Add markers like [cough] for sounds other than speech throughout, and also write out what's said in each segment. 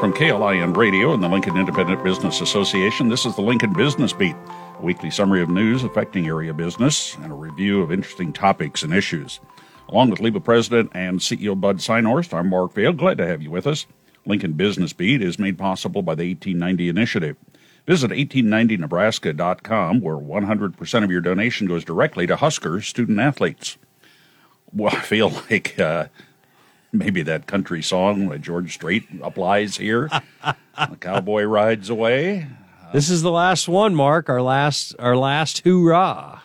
From KLIN Radio and the Lincoln Independent Business Association, this is the Lincoln Business Beat, a weekly summary of news affecting area business and a review of interesting topics and issues. Along with LIBA President and CEO Bud Synhorst, I'm Mark Vail. Glad to have you with us. Lincoln Business Beat is made possible by the 1890 Initiative. Visit 1890nebraska.com, where 100% of your donation goes directly to Husker student athletes. Well, I feel like uh, maybe that country song by George Strait applies here. the cowboy rides away. This is the last one, Mark. Our last, our last hoorah.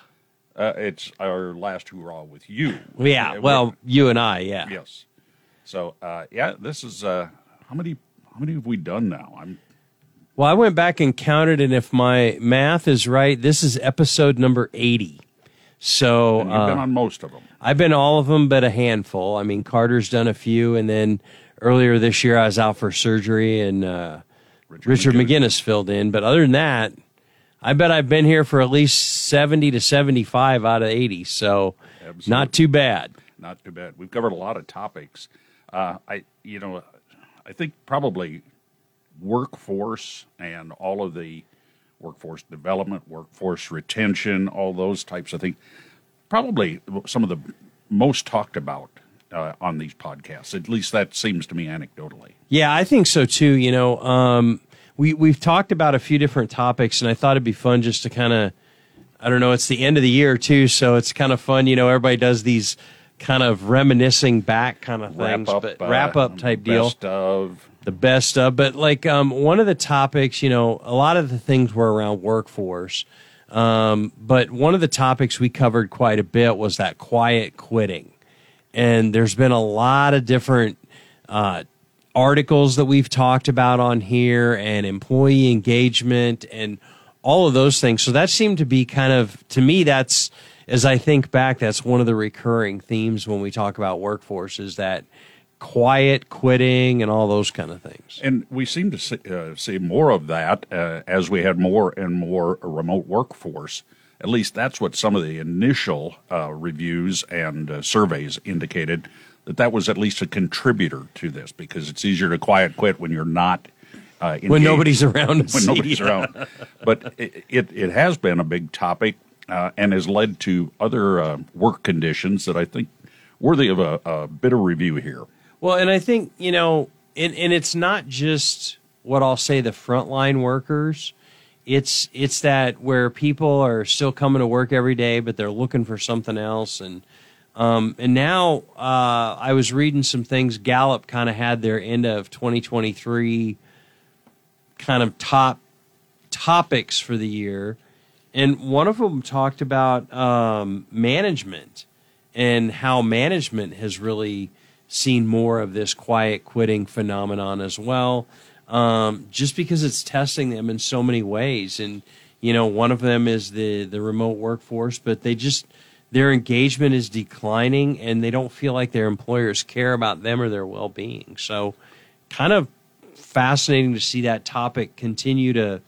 Uh, it's our last hoorah with you. Yeah, well, you and I, yeah. yes. So, uh, yeah, this is uh, how many? How many have we done now? I'm Well, I went back and counted, and if my math is right, this is episode number 80. So and you've been uh, on most of them. I've been all of them, but a handful. I mean, Carter's done a few, and then earlier this year I was out for surgery, and uh, Richard, McGinnis filled in. But other than that, I bet I've been here for at least 70 to 75 out of 80. So Absolutely. not too bad. Not too bad. We've covered a lot of topics. Uh, I, you know, I think probably workforce and all of the workforce development, workforce retention, all those types of things, probably some of the most talked about uh, on these podcasts. At least that seems to me anecdotally. Yeah, I think so too. You know, um, we we've talked about a few different topics, and I thought it'd be fun just to kind of, I don't know, it's the end of the year too, so it's kind of fun. You know, everybody does these kind of reminiscing back kind of things, wrap up, but uh, wrap up type deal. Best of the best of. But like um, one of the topics, you know, a lot of the things were around workforce. Um, but one of the topics we covered quite a bit was that quiet quitting. And there's been a lot of different uh, articles that we've talked about on here and employee engagement and all of those things. So that seemed to be kind of, to me, that's, as I think back, that's one of the recurring themes when we talk about workforce is that quiet quitting and all those kind of things. And we seem to see, uh, see more of that uh, as we had more and more remote workforce. At least that's what some of the initial uh, reviews and uh, surveys indicated that that was at least a contributor to this because it's easier to quiet quit when you're not. Uh, When nobody's around [laughs] when nobody's around. But it, it, it has been a big topic uh, and has led to other uh, work conditions that I think worthy of a, a bit of review here. Well, and I think, you know, and, and it's not just what I'll say the frontline workers. It's it's that where people are still coming to work every day, but they're looking for something else. And um, and now uh, I was reading some things. Gallup kind of had their end of 2023 kind of top topics for the year, and one of them talked about um, management and how management has really seen more of this quiet quitting phenomenon as well. Um, just because it's testing them in so many ways, and you know, one of them is the the remote workforce, but they just their engagement is declining, and they don't feel like their employers care about them or their well being. So, kind of fascinating to see that topic continue to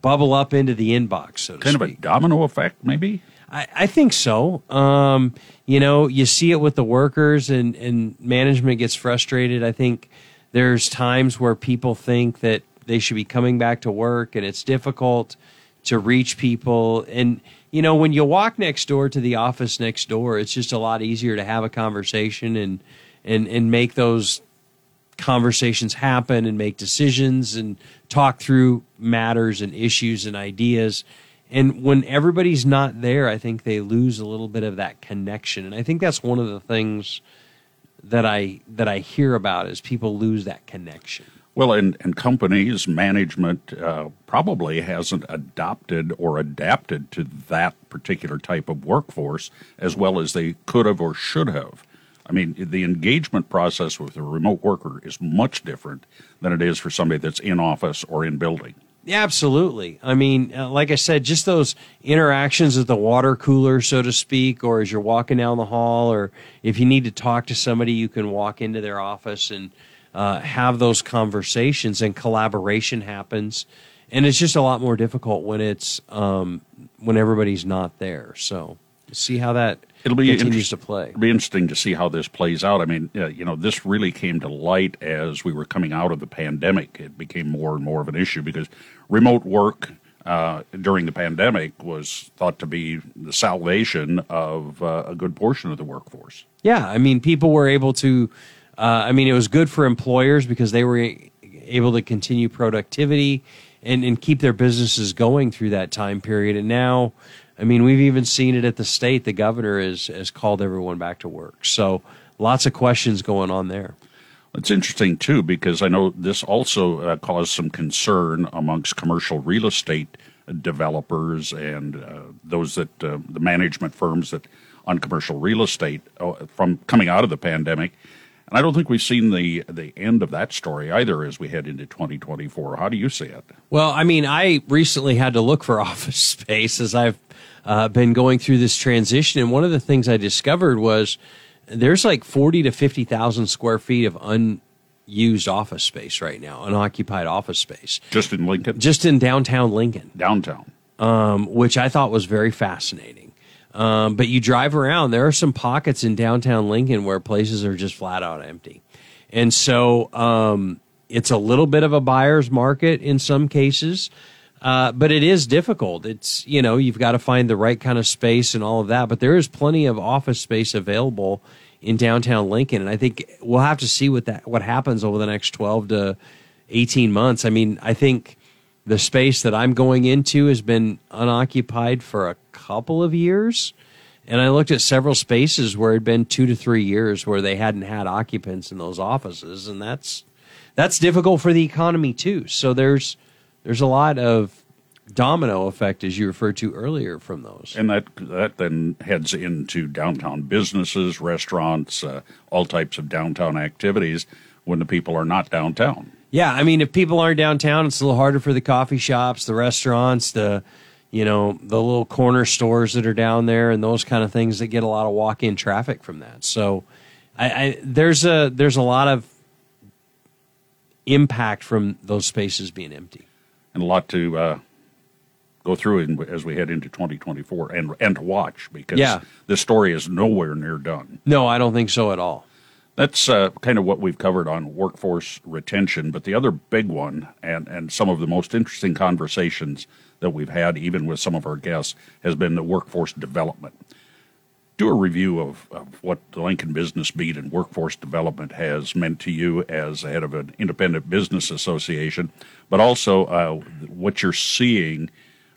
bubble up into the inbox. So Kind of a domino effect, maybe? I, I think so. Um, you know, you see it with the workers, and, and management gets frustrated. I think there's times where people think that they should be coming back to work, and it's difficult to reach people. And, you know, when you walk next door to the office next door, it's just a lot easier to have a conversation and, and, and make those conversations happen and make decisions and talk through matters and issues and ideas. And when everybody's not there, I think they lose a little bit of that connection. And I think that's one of the things that I that I hear about is people lose that connection. Well, and, and companies, management uh, probably hasn't adopted or adapted to that particular type of workforce as well as they could have or should have. I mean, the engagement process with a remote worker is much different than it is for somebody that's in office or in building. Yeah, absolutely. I mean, uh, like I said, just those interactions at the water cooler, so to speak, or as you're walking down the hall, or if you need to talk to somebody, you can walk into their office and uh, have those conversations, and collaboration happens. And it's just a lot more difficult when it's um, when everybody's not there. So see how that It'll be continues to play. It'll be interesting to see how this plays out. I mean, uh, you know, this really came to light as we were coming out of the pandemic. It became more and more of an issue because remote work uh, during the pandemic was thought to be the salvation of uh, a good portion of the workforce. Yeah, I mean, people were able to. Uh, I mean, it was good for employers because they were able to continue productivity and, and keep their businesses going through that time period. And now, I mean, we've even seen it at the state. The governor has, has called everyone back to work. So lots of questions going on there. It's interesting, too, because I know this also uh, caused some concern amongst commercial real estate developers and uh, those that uh, the management firms that on commercial real estate uh, from coming out of the pandemic and I don't think we've seen the the end of that story either as we head into 2024. How do you see it? Well, I mean, I recently had to look for [laughs] office space as I've uh, been going through this transition, and one of the things I discovered was there's like 40 to 50 thousand square feet of unused office space right now, unoccupied office space, just in Lincoln, just in downtown Lincoln, downtown, um, which I thought was very fascinating. Um, but you drive around, there are some pockets in downtown Lincoln where places are just flat out empty. And so um, it's a little bit of a buyer's market in some cases. Uh, but it is difficult. It's, you know, you've got to find the right kind of space and all of that. But there is plenty of office space available in downtown Lincoln. And I think we'll have to see what that, what happens over the next 12 to 18 months. I mean, I think the space that I'm going into has been unoccupied for a couple of years. And I looked at several spaces where it had been two to three years where they hadn't had occupants in those offices, and that's that's difficult for the economy too. So there's there's a lot of domino effect, as you referred to earlier, from those. And that that then heads into downtown businesses, restaurants, uh, all types of downtown activities when the people are not downtown. Yeah, I mean, if people aren't downtown, it's a little harder for the coffee shops, the restaurants, the you know the little corner stores that are down there, and those kind of things that get a lot of walk-in traffic from that. So, I, I there's a there's a lot of impact from those spaces being empty, and a lot to uh, go through in, as we head into 2024, and and to watch because yeah. this story is nowhere near done. No, I don't think so at all. That's uh, kind of what we've covered on workforce retention. But the other big one, and, and some of the most interesting conversations that we've had, even with some of our guests, has been the workforce development. Do a review of, of what the Lincoln Business Beat and workforce development has meant to you as head of an independent business association, but also uh, what you're seeing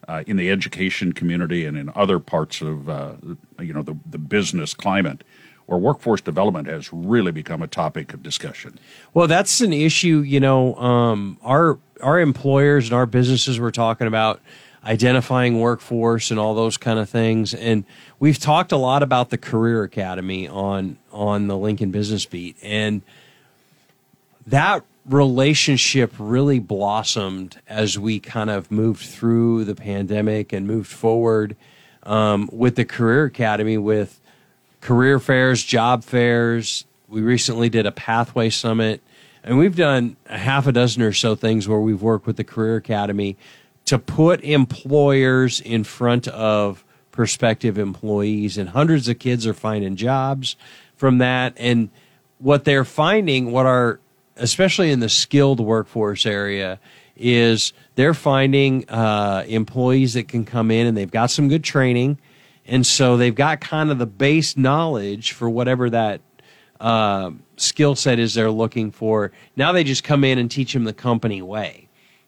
uh, in the education community and in other parts of uh, you know the, the business climate where workforce development has really become a topic of discussion. Well, that's an issue. You know, um, our our employers and our businesses were talking about identifying workforce and all those kind of things, and we've talked a lot about the career academy on on the Lincoln Business Beat, and that relationship really blossomed as we kind of moved through the pandemic and moved forward um, with the career academy with career fairs, job fairs. We recently did a pathway summit, and we've done a half a dozen or so things where we've worked with the Career Academy to put employers in front of prospective employees, and hundreds of kids are finding jobs from that. And what they're finding, what are especially in the skilled workforce area, is they're finding uh, employees that can come in and they've got some good training and so they've got kind of the base knowledge for whatever that uh, skill set is they're looking for. Now they just come in and teach them the company way,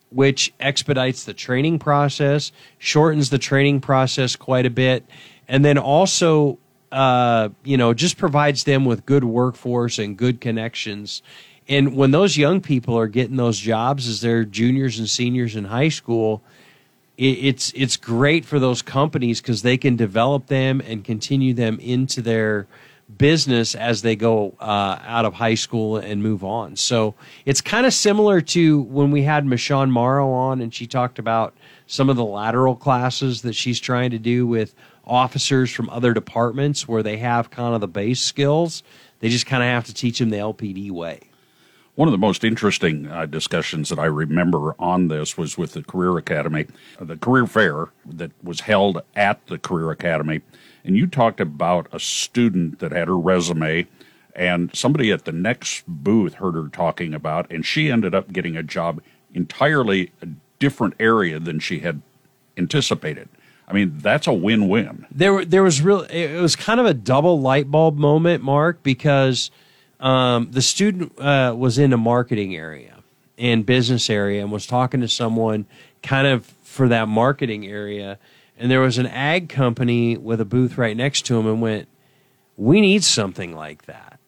which expedites the training process, shortens the training process quite a bit, and then also, uh, you know, just provides them with good workforce and good connections. And when those young people are getting those jobs as they're juniors and seniors in high school, it's it's great for those companies because they can develop them and continue them into their business as they go uh, out of high school and move on. So it's kind of similar to when we had Michon Morrow on and she talked about some of the lateral classes that she's trying to do with officers from other departments where they have kind of the base skills. They just kind of have to teach them the LPD way. One of the most interesting uh, discussions that I remember on this was with the Career Academy, the career fair that was held at the Career Academy. And you talked about a student that had her resume, and somebody at the next booth heard her talking about, and she ended up getting a job entirely a different area than she had anticipated. I mean, that's a win-win. There, there was real. It was kind of a double light bulb moment, Mark, because um, the student uh, was in a marketing area and business area and was talking to someone kind of for that marketing area, and there was an ag company with a booth right next to him, and went, "We need something like that."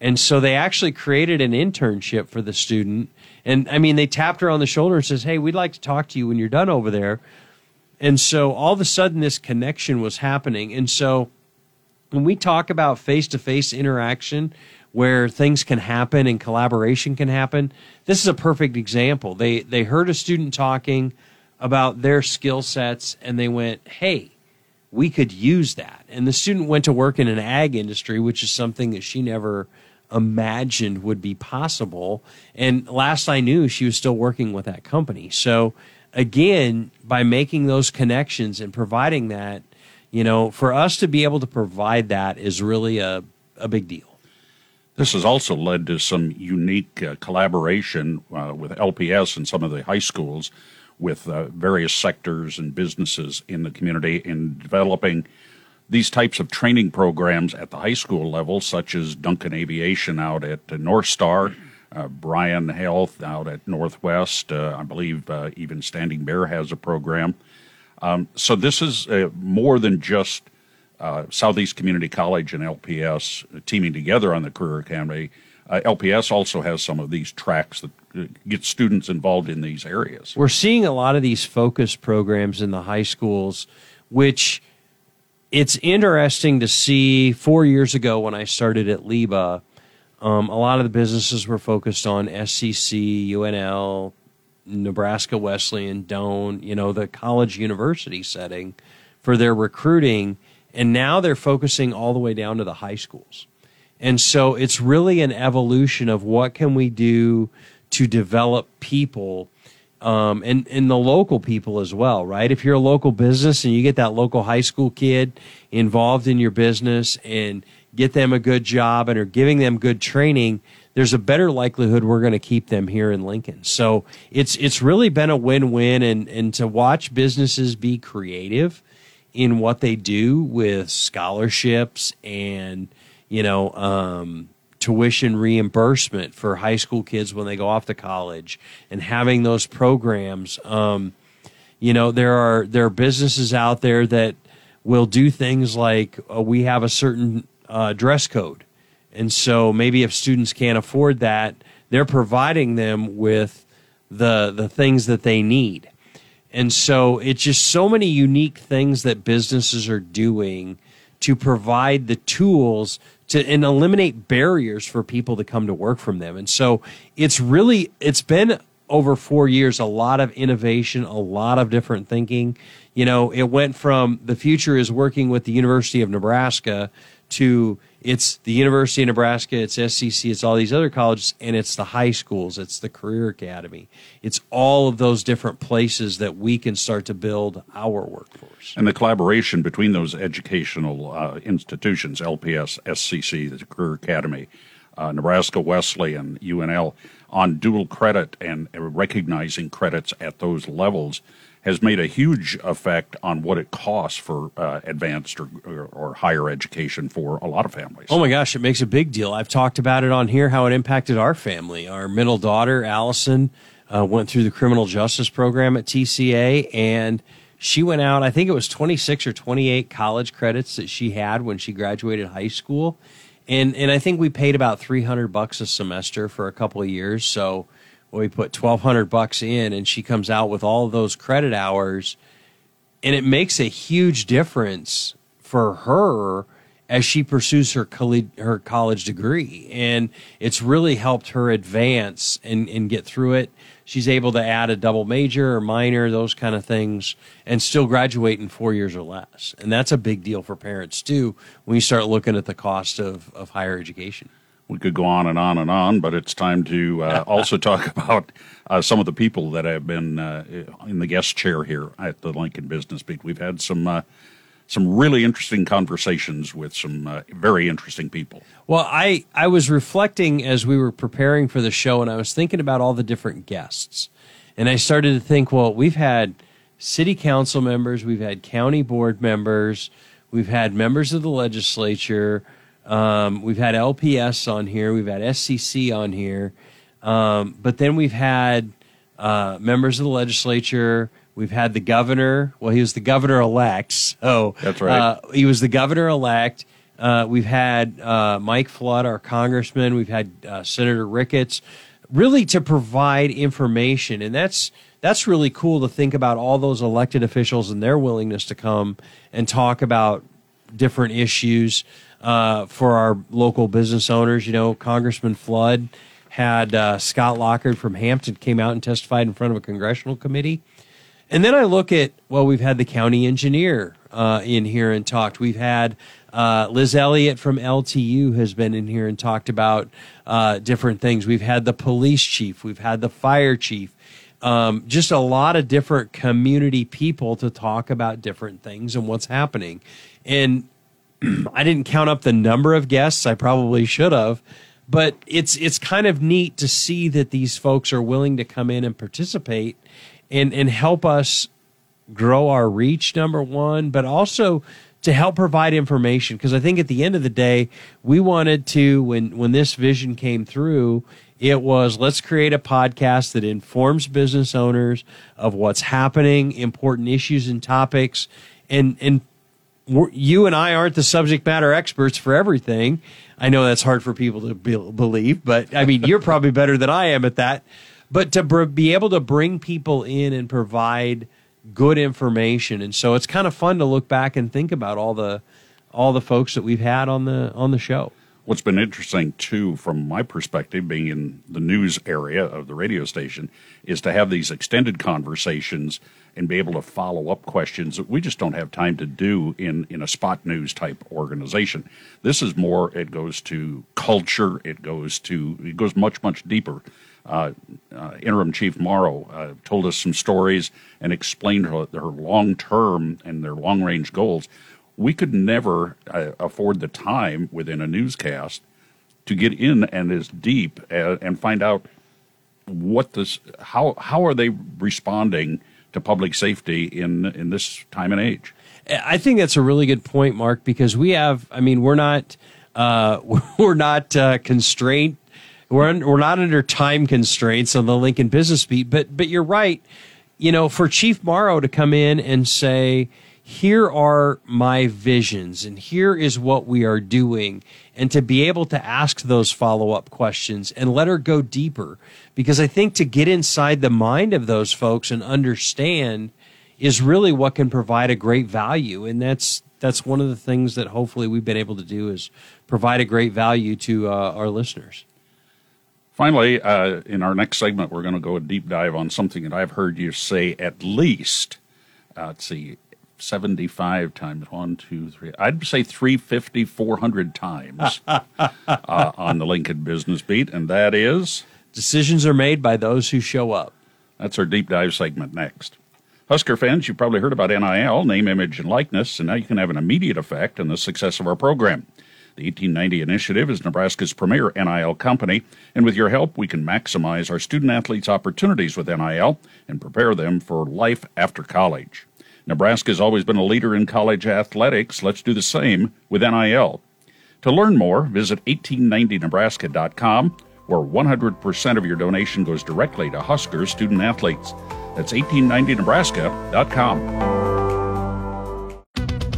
And so they actually created an internship for the student. And I mean, they tapped her on the shoulder and says, "Hey, we'd like to talk to you when you're done over there." And so all of a sudden, this connection was happening. And so when we talk about face to face interaction, where things can happen and collaboration can happen, this is a perfect example. They they heard a student talking about their skill sets, and they went, "Hey." We could use that. And the student went to work in an ag industry, which is something that she never imagined would be possible. And last I knew, she was still working with that company. So again, by making those connections and providing that, you know, for us to be able to provide that is really a, a big deal. This has also led to some unique uh, collaboration uh, with LPS and some of the high schools with uh, various sectors and businesses in the community in developing these types of training programs at the high school level, such as Duncan Aviation out at North Star uh, Bryan Health out at Northwest. Uh, I believe uh, even Standing Bear has a program. Um, so this is more than just uh, Southeast Community College and LPS teaming together on the Career Academy. Uh, LPS also has some of these tracks that get students involved in these areas. We're seeing a lot of these focus programs in the high schools, which it's interesting to see. Four years ago, when I started at LIBA, um, a lot of the businesses were focused on SCC, UNL, Nebraska Wesleyan, Doane, you know, the college university setting for their recruiting. And now they're focusing all the way down to the high schools. And so it's really an evolution of what can we do to develop people um, and, and the local people as well, right? If you're a local business and you get that local high school kid involved in your business and get them a good job and are giving them good training, there's a better likelihood we're going to keep them here in Lincoln. So it's it's really been a win-win and and to watch businesses be creative in what they do with scholarships and you know um, tuition reimbursement for high school kids when they go off to college and having those programs. Um, you know there are there are businesses out there that will do things like uh, we have a certain uh, dress code. And so maybe if students can't afford that, they're providing them with the the things that they need. And so it's just so many unique things that businesses are doing to provide the tools to and eliminate barriers for people to come to work from them. And so it's really it's been over 4 years a lot of innovation, a lot of different thinking. You know, it went from the future is working with the University of Nebraska to it's the University of Nebraska, it's SCC, it's all these other colleges, and it's the high schools, it's the Career Academy. It's all of those different places that we can start to build our workforce. And the collaboration between those educational uh, institutions, LPS, SCC, the Career Academy, uh, Nebraska Wesleyan, UNL, on dual credit and recognizing credits at those levels has made a huge effect on what it costs for uh, advanced or, or, or, higher education for a lot of families. Oh my gosh, it makes a big deal. I've talked about it on here how it impacted our family. Our middle daughter, Allison, uh, went through the criminal justice program at TCA and she went out, I think it was 26 or 28 college credits that she had when she graduated high school. And, and I think we paid about 300 bucks a semester for a couple of years. So, we put 1200 bucks in and she comes out with all those credit hours. And it makes a huge difference for her as she pursues her college, her college degree. And it's really helped her advance and, and get through it. She's able to add a double major or minor those kind of things and still graduate in four years or less. And that's a big deal for parents too when you start looking at the cost of, of higher education We could go on and on and on, but it's time to uh, [laughs] also talk about uh, some of the people that have been uh, in the guest chair here at the Lincoln Business Beat. We've had some uh, some really interesting conversations with some uh, very interesting people. Well, I I was reflecting as we were preparing for the show, and I was thinking about all the different guests, and I started to think, well, we've had city council members, we've had county board members, we've had members of the legislature. Um, we've had LPS on here. We've had SCC on here. Um, but then we've had uh, members of the legislature. We've had the governor. Well, he was the governor elect. So that's right. Uh, he was the governor elect. Uh, we've had uh, Mike Flood, our congressman. We've had uh, Senator Ricketts, really to provide information, and that's that's really cool to think about all those elected officials and their willingness to come and talk about different issues uh, for our local business owners. You know, Congressman Flood had uh, Scott Lockard from Hampton came out and testified in front of a congressional committee. And then I look at, well, we've had the county engineer uh, in here and talked. We've had uh, Liz Elliott from LTU has been in here and talked about uh, different things. We've had the police chief, we've had the fire chief, um, just a lot of different community people to talk about different things and what's happening. And I didn't count up the number of guests. I probably should have, but it's it's kind of neat to see that these folks are willing to come in and participate and and help us grow our reach. Number one, but also to help provide information because I think at the end of the day, we wanted to when when this vision came through. It was let's create a podcast that informs business owners of what's happening, important issues and topics, and and you and I aren't the subject matter experts for everything. I know that's hard for people to be, believe, but I mean, you're probably better than I am at that. But to br- be able to bring people in and provide good information, and so it's kind of fun to look back and think about all the all the folks that we've had on the on the show. What's been interesting too, from my perspective, being in the news area of the radio station, is to have these extended conversations and be able to follow up questions that we just don't have time to do in, in a spot news type organization. This is more, it goes to culture, it goes to, it goes much, much deeper. Uh, uh, Interim Chief Morrow uh, told us some stories and explained her, her long term and their long range goals. We could never uh, afford the time within a newscast to get in and as deep uh, and find out what this how how are they responding to public safety in in this time and age. I think that's a really good point, Mark, because we have. I mean, we're not uh, [laughs] we're not uh, constrained. We're un, we're not under time constraints on the Lincoln Business Beat. But but you're right. You know, for Chief Morrow to come in and say, "Here are my visions, and here is what we are doing," and to be able to ask those follow up questions and let her go deeper. Because I think to get inside the mind of those folks and understand is really what can provide a great value. And that's, that's one of the things that hopefully we've been able to do is provide a great value to uh, our listeners. Finally, uh, in our next segment, we're going to go a deep dive on something that I've heard you say at least, uh, let's see, 75 times one, two, three. I'd say 350, 400 times [laughs] uh, on the Lincoln Business Beat, and that is Decisions are made by those who show up. That's our deep dive segment next. Husker fans, you've probably heard about NIL, name, image, and likeness, and now you can have an immediate effect on the success of our program. The 1890 Initiative is Nebraska's premier NIL company, and with your help, we can maximize our student athletes' opportunities with NIL and prepare them for life after college. Nebraska has always been a leader in college athletics. Let's do the same with NIL. To learn more, visit 1890nebraska.com, where 100% of your donation goes directly to Husker student athletes. That's 1890nebraska.com.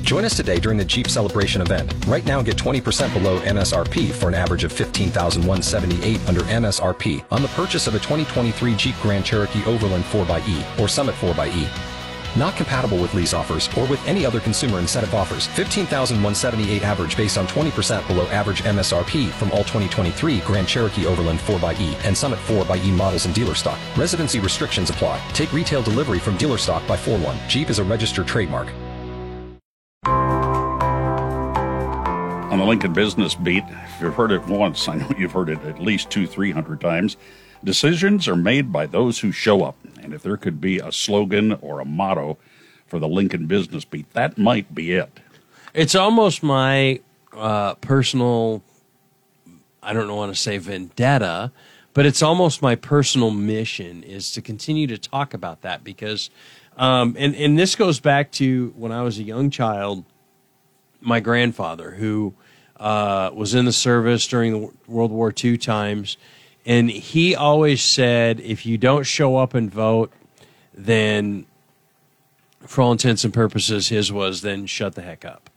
Join us today during the Jeep Celebration event. Right now, get 20% below MSRP for an average of 15178 under MSRP on the purchase of a 2023 Jeep Grand Cherokee Overland 4xE or Summit 4xE. Not compatible with lease offers or with any other consumer incentive offers. 15,178 average based on 20% below average MSRP from all 2023 Grand Cherokee Overland 4xE and Summit 4xE models in dealer stock. Residency restrictions apply. Take retail delivery from dealer stock by 4-1. Jeep is a registered trademark. on the Lincoln Business Beat. If you've heard it once, I know you've heard it at least two, three hundred times. Decisions are made by those who show up. And if there could be a slogan or a motto for the Lincoln Business Beat, that might be it. It's almost my uh, personal, I don't want to say vendetta, but it's almost my personal mission is to continue to talk about that because, um, and, and this goes back to when I was a young child my grandfather, who uh, was in the service during the World War II times, and he always said, if you don't show up and vote, then for all intents and purposes, his was then shut the heck up.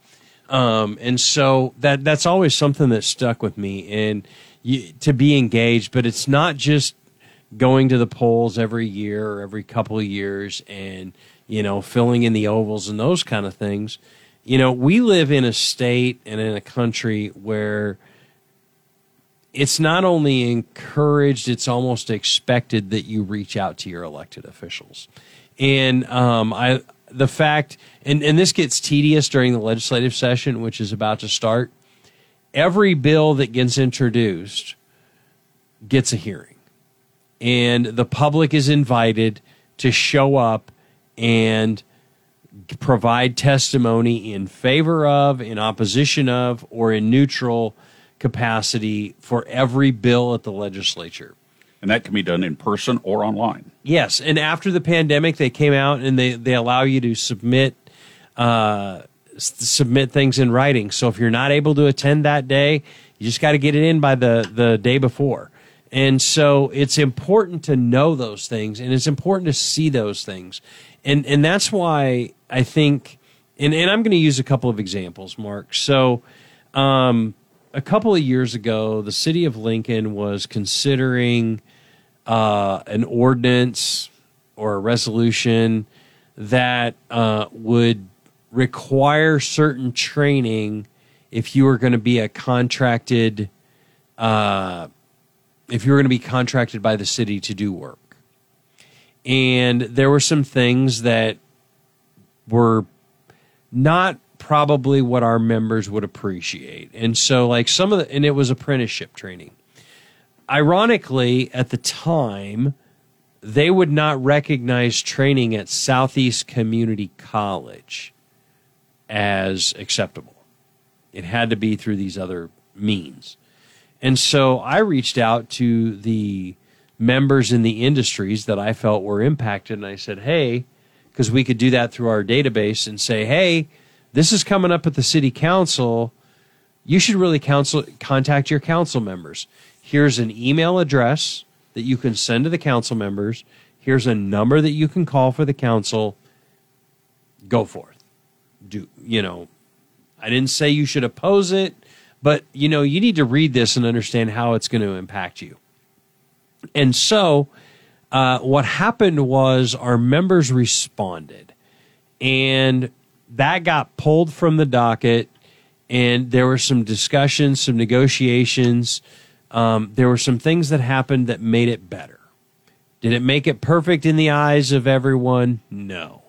Um, and so that that's always something that stuck with me, and you, to be engaged. But it's not just going to the polls every year or every couple of years, and you know filling in the ovals and those kind of things you know, we live in a state and in a country where it's not only encouraged, it's almost expected that you reach out to your elected officials. And um, I, the fact, and, and this gets tedious during the legislative session, which is about to start. Every bill that gets introduced gets a hearing, and the public is invited to show up and provide testimony in favor of, in opposition of, or in neutral capacity for every bill at the legislature. And that can be done in person or online. Yes, and after the pandemic, they came out and they, they allow you to submit uh, submit things in writing. So if you're not able to attend that day, you just got to get it in by the the day before. And so it's important to know those things, and it's important to see those things, and and that's why I think, and, and I'm going to use a couple of examples, Mark. So, um, a couple of years ago, the city of Lincoln was considering uh, an ordinance or a resolution that uh, would require certain training if you were going to be a contracted, uh, if you were going to be contracted by the city to do work. And there were some things that were not probably what our members would appreciate. And so, like some of the, and it was apprenticeship training. Ironically, at the time, they would not recognize training at Southeast Community College as acceptable. It had to be through these other means. And so I reached out to the members in the industries that I felt were impacted and I said, hey, because we could do that through our database and say, hey, this is coming up at the city council. You should really council, contact your council members. Here's an email address that you can send to the council members. Here's a number that you can call for the council. Go forth. Do you know? I didn't say you should oppose it, but you know, you need to read this and understand how it's going to impact you. And so uh, what happened was our members responded, and that got pulled from the docket. And there were some discussions, some negotiations. Um, there were some things that happened that made it better. Did it make it perfect in the eyes of everyone? No.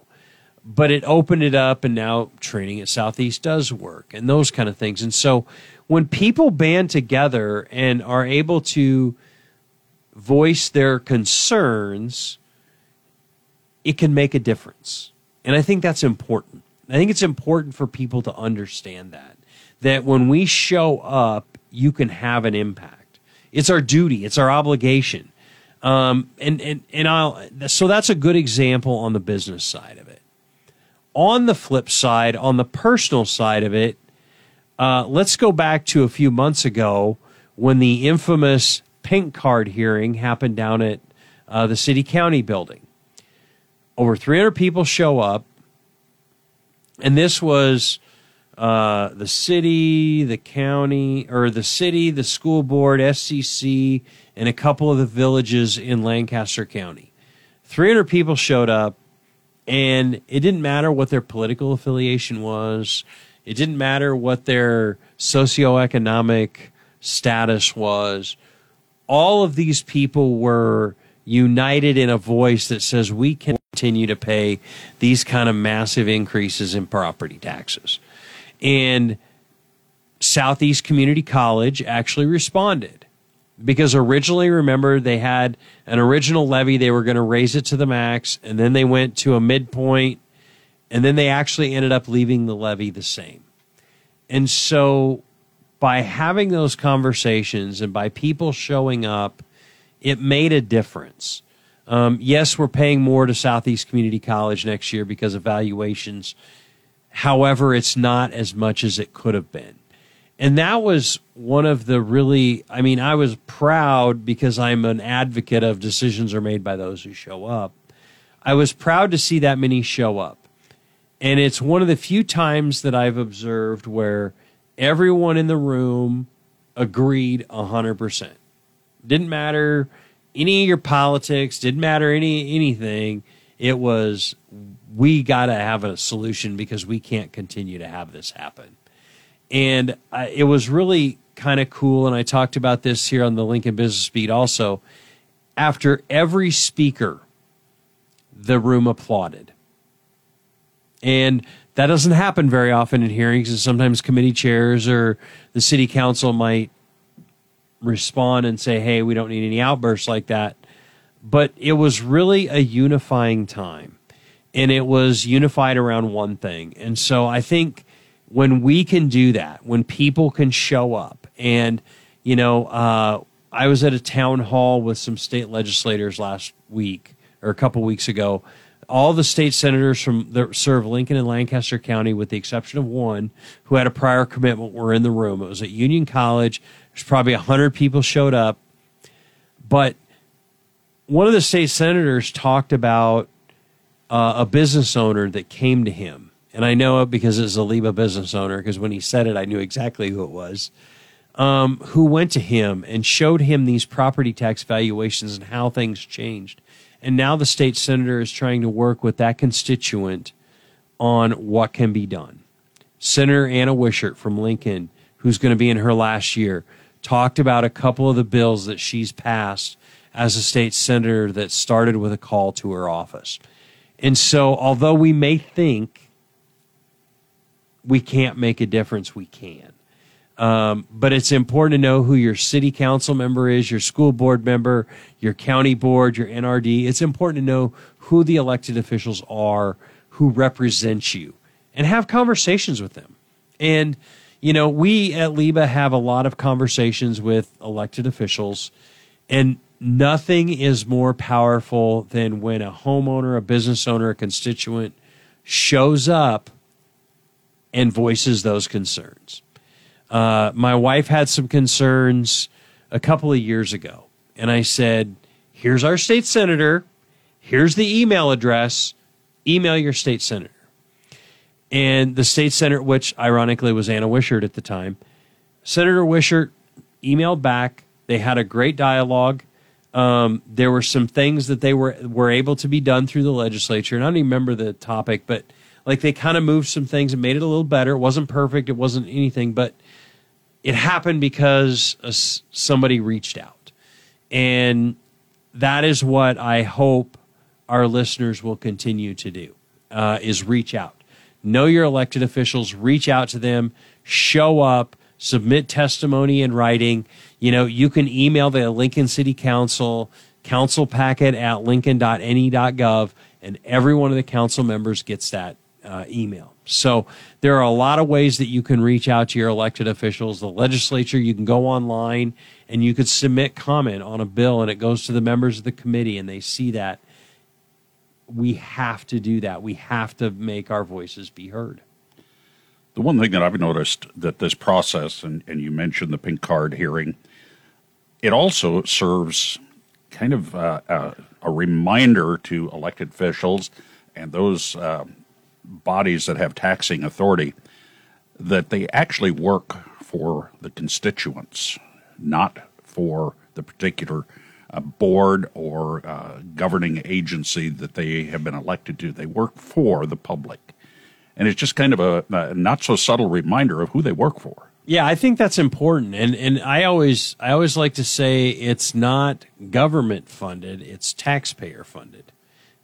But it opened it up, and now training at Southeast does work and those kind of things. And so when people band together and are able to voice their concerns, it can make a difference. And I think that's important. I think it's important for people to understand that. That when we show up, you can have an impact. It's our duty, it's our obligation. Um, and, and, and I'll, so that's a good example on the business side of it. On the flip side, on the personal side of it, uh, let's go back to a few months ago when the infamous pink card hearing happened down at uh, the city county building. Over 300 people show up, and this was uh, the city, the county, or the city, the school board, SCC, and a couple of the villages in Lancaster County. 300 people showed up, and it didn't matter what their political affiliation was. It didn't matter what their socioeconomic status was all of these people were united in a voice that says we can continue to pay these kind of massive increases in property taxes. And Southeast Community College actually responded because originally, remember, they had an original levy, they were going to raise it to the max, and then they went to a midpoint, and then they actually ended up leaving the levy the same. And so, by having those conversations and by people showing up, it made a difference. Um, yes, we're paying more to Southeast Community College next year because of valuations. However, it's not as much as it could have been. And that was one of the really, I mean, I was proud because I'm an advocate of decisions are made by those who show up. I was proud to see that many show up. And it's one of the few times that I've observed where everyone in the room agreed 100%. Didn't matter any of your politics, didn't matter any anything. It was we got to have a solution because we can't continue to have this happen. And I, it was really kind of cool. And I talked about this here on the Lincoln Business Beat also. After every speaker, the room applauded. And that doesn't happen very often in hearings. And sometimes committee chairs or the city council might respond and say, hey, we don't need any outbursts like that. But it was really a unifying time. And it was unified around one thing. And so I think when we can do that, when people can show up, and, you know, uh, I was at a town hall with some state legislators last week or a couple weeks ago. All the state senators from that serve Lincoln and Lancaster County, with the exception of one who had a prior commitment, were in the room. It was at Union College. There's probably 100 people showed up. But one of the state senators talked about uh, a business owner that came to him. And I know it because it's a LIBA business owner, because when he said it, I knew exactly who it was. Um, who went to him and showed him these property tax valuations and how things changed. And now the state senator is trying to work with that constituent on what can be done. Senator Anna Wishart from Lincoln, who's going to be in her last year, talked about a couple of the bills that she's passed as a state senator that started with a call to her office. And so, although we may think we can't make a difference, we can. Um, but it's important to know who your city council member is, your school board member, your county board, your NRD. It's important to know who the elected officials are who represent you and have conversations with them. And you know, we at LIBA have a lot of conversations with elected officials, and nothing is more powerful than when a homeowner, a business owner, a constituent shows up and voices those concerns. Uh, my wife had some concerns a couple of years ago, and I said, Here's our state senator, here's the email address, email your state senator. And the state senator, which ironically was Anna Wishart at the time, Senator Wishart emailed back. They had a great dialogue. Um, there were some things that they were were able to be done through the legislature. And I don't even remember the topic, but like they kind of moved some things and made it a little better. It wasn't perfect. It wasn't anything, but it happened because somebody reached out, and that is what I hope our listeners will continue to do: uh, is reach out know your elected officials, reach out to them, show up, submit testimony in writing. You know, you can email the Lincoln City Council, council packet at lincoln.ne.gov, and every one of the council members gets that uh, email. So there are a lot of ways that you can reach out to your elected officials. The legislature, you can go online and you could submit comment on a bill, and it goes to the members of the committee, and they see that we have to do that. We have to make our voices be heard. The one thing that I've noticed that this process, and, and you mentioned the pink card hearing, it also serves kind of uh, uh, a reminder to elected officials and those uh, bodies that have taxing authority that they actually work for the constituents, not for the particular a board or uh, governing agency that they have been elected to. They work for the public. And it's just kind of a, a not so subtle reminder of who they work for. Yeah, I think that's important. And and I always I always like to say it's not government funded, it's taxpayer funded.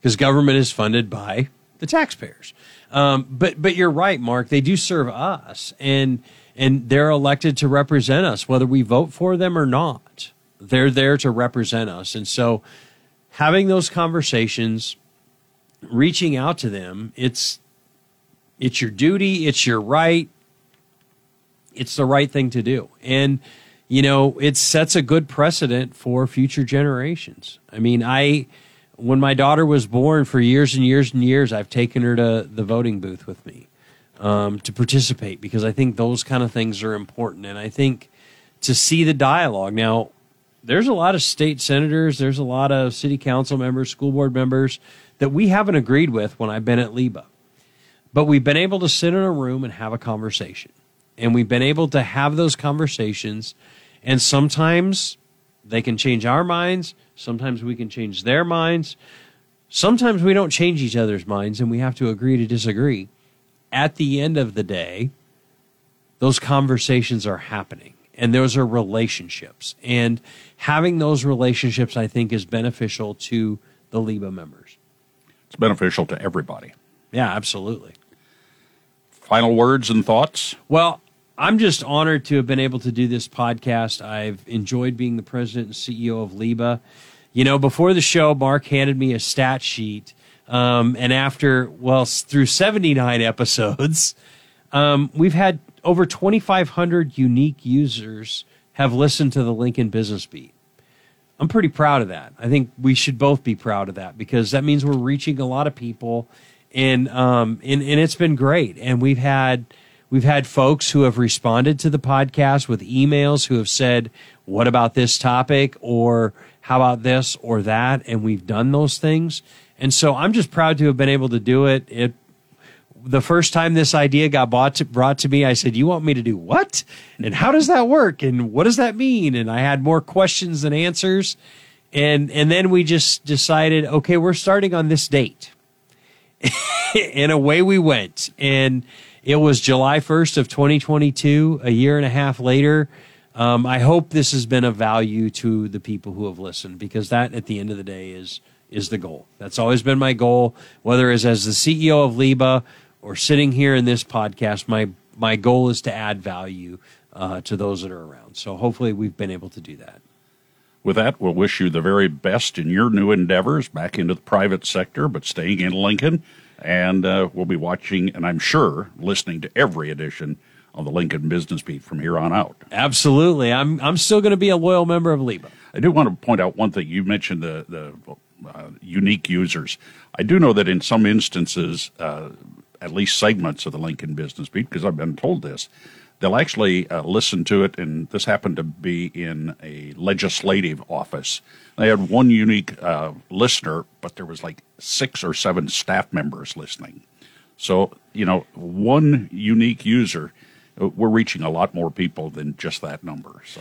Because government is funded by the taxpayers. Um, but but you're right, Mark. They do serve us, and and they're elected to represent us, whether we vote for them or not. They're there to represent us. And so having those conversations, reaching out to them, it's it's your duty, it's your right, it's the right thing to do. And you know, it sets a good precedent for future generations. I mean, I when my daughter was born for years and years and years, I've taken her to the voting booth with me um, to participate because I think those kind of things are important. And I think to see the dialogue. Now, there's a lot of state senators, there's a lot of city council members, school board members that we haven't agreed with when I've been at LIBA. But we've been able to sit in a room and have a conversation. And we've been able to have those conversations. And sometimes they can change our minds. Sometimes we can change their minds. Sometimes we don't change each other's minds and we have to agree to disagree at the end of the day, those conversations are happening and those are relationships. And having those relationships, I think, is beneficial to the LIBA members. It's beneficial to everybody. Yeah, absolutely. Final words and thoughts? Well, I'm just honored to have been able to do this podcast. I've enjoyed being the president and CEO of LIBA. You know, before the show, Mark handed me a stat sheet um, and after, well, through 79 [laughs] episodes, um, we've had over 2,500 unique users have listened to the Lincoln Business Beat. I'm pretty proud of that. I think we should both be proud of that because that means we're reaching a lot of people, and um, and, and it's been great. And we've had we've had folks who have responded to the podcast with emails who have said, "What about this topic?" or "How about this or that?" And we've done those things. And so I'm just proud to have been able to do it. It the first time this idea got brought to, brought to me, I said, "You want me to do what? And how does that work? And what does that mean?" And I had more questions than answers. And and then we just decided, okay, we're starting on this date. [laughs] and away we went. And it was July 1st of 2022, a year and a half later. Um, I hope this has been of value to the people who have listened because that, at the end of the day, is is the goal. That's always been my goal, whether it's as the CEO of LIBA or sitting here in this podcast. My my goal is to add value uh, to those that are around. So hopefully, we've been able to do that. With that, we'll wish you the very best in your new endeavors back into the private sector, but staying in Lincoln. And uh, we'll be watching, and I'm sure listening to every edition of the Lincoln Business Beat from here on out. Absolutely, I'm I'm still going to be a loyal member of LIBA. I do want to point out one thing. You mentioned the the uh, unique users. I do know that in some instances, uh, at least segments of the Lincoln Business Beat, because I've been told this, they'll actually uh, listen to it. And this happened to be in a legislative office. They had one unique uh, listener, but there was like six or seven staff members listening. So you know, one unique user, uh, we're reaching a lot more people than just that number. So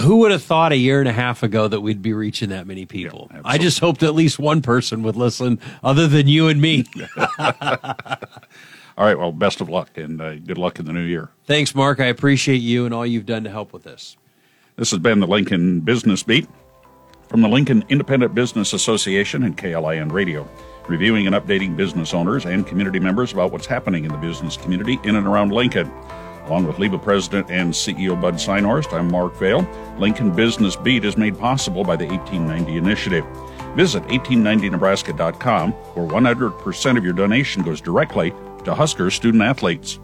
who would have thought a year and a half ago that we'd be reaching that many people? Yeah, I just hoped at least one person would listen other than you and me. [laughs] [laughs] all right. Well, best of luck and uh, good luck in the new year. Thanks, Mark. I appreciate you and all you've done to help with this. This has been the Lincoln Business Beat from the Lincoln Independent Business Association and KLIN Radio, reviewing and updating business owners and community members about what's happening in the business community in and around Lincoln. Along with LIBA President and CEO Bud Synhorst, I'm Mark Vale. Lincoln Business Beat is made possible by the 1890 Initiative. Visit 1890nebraska.com, where 100% of your donation goes directly to Husker student athletes.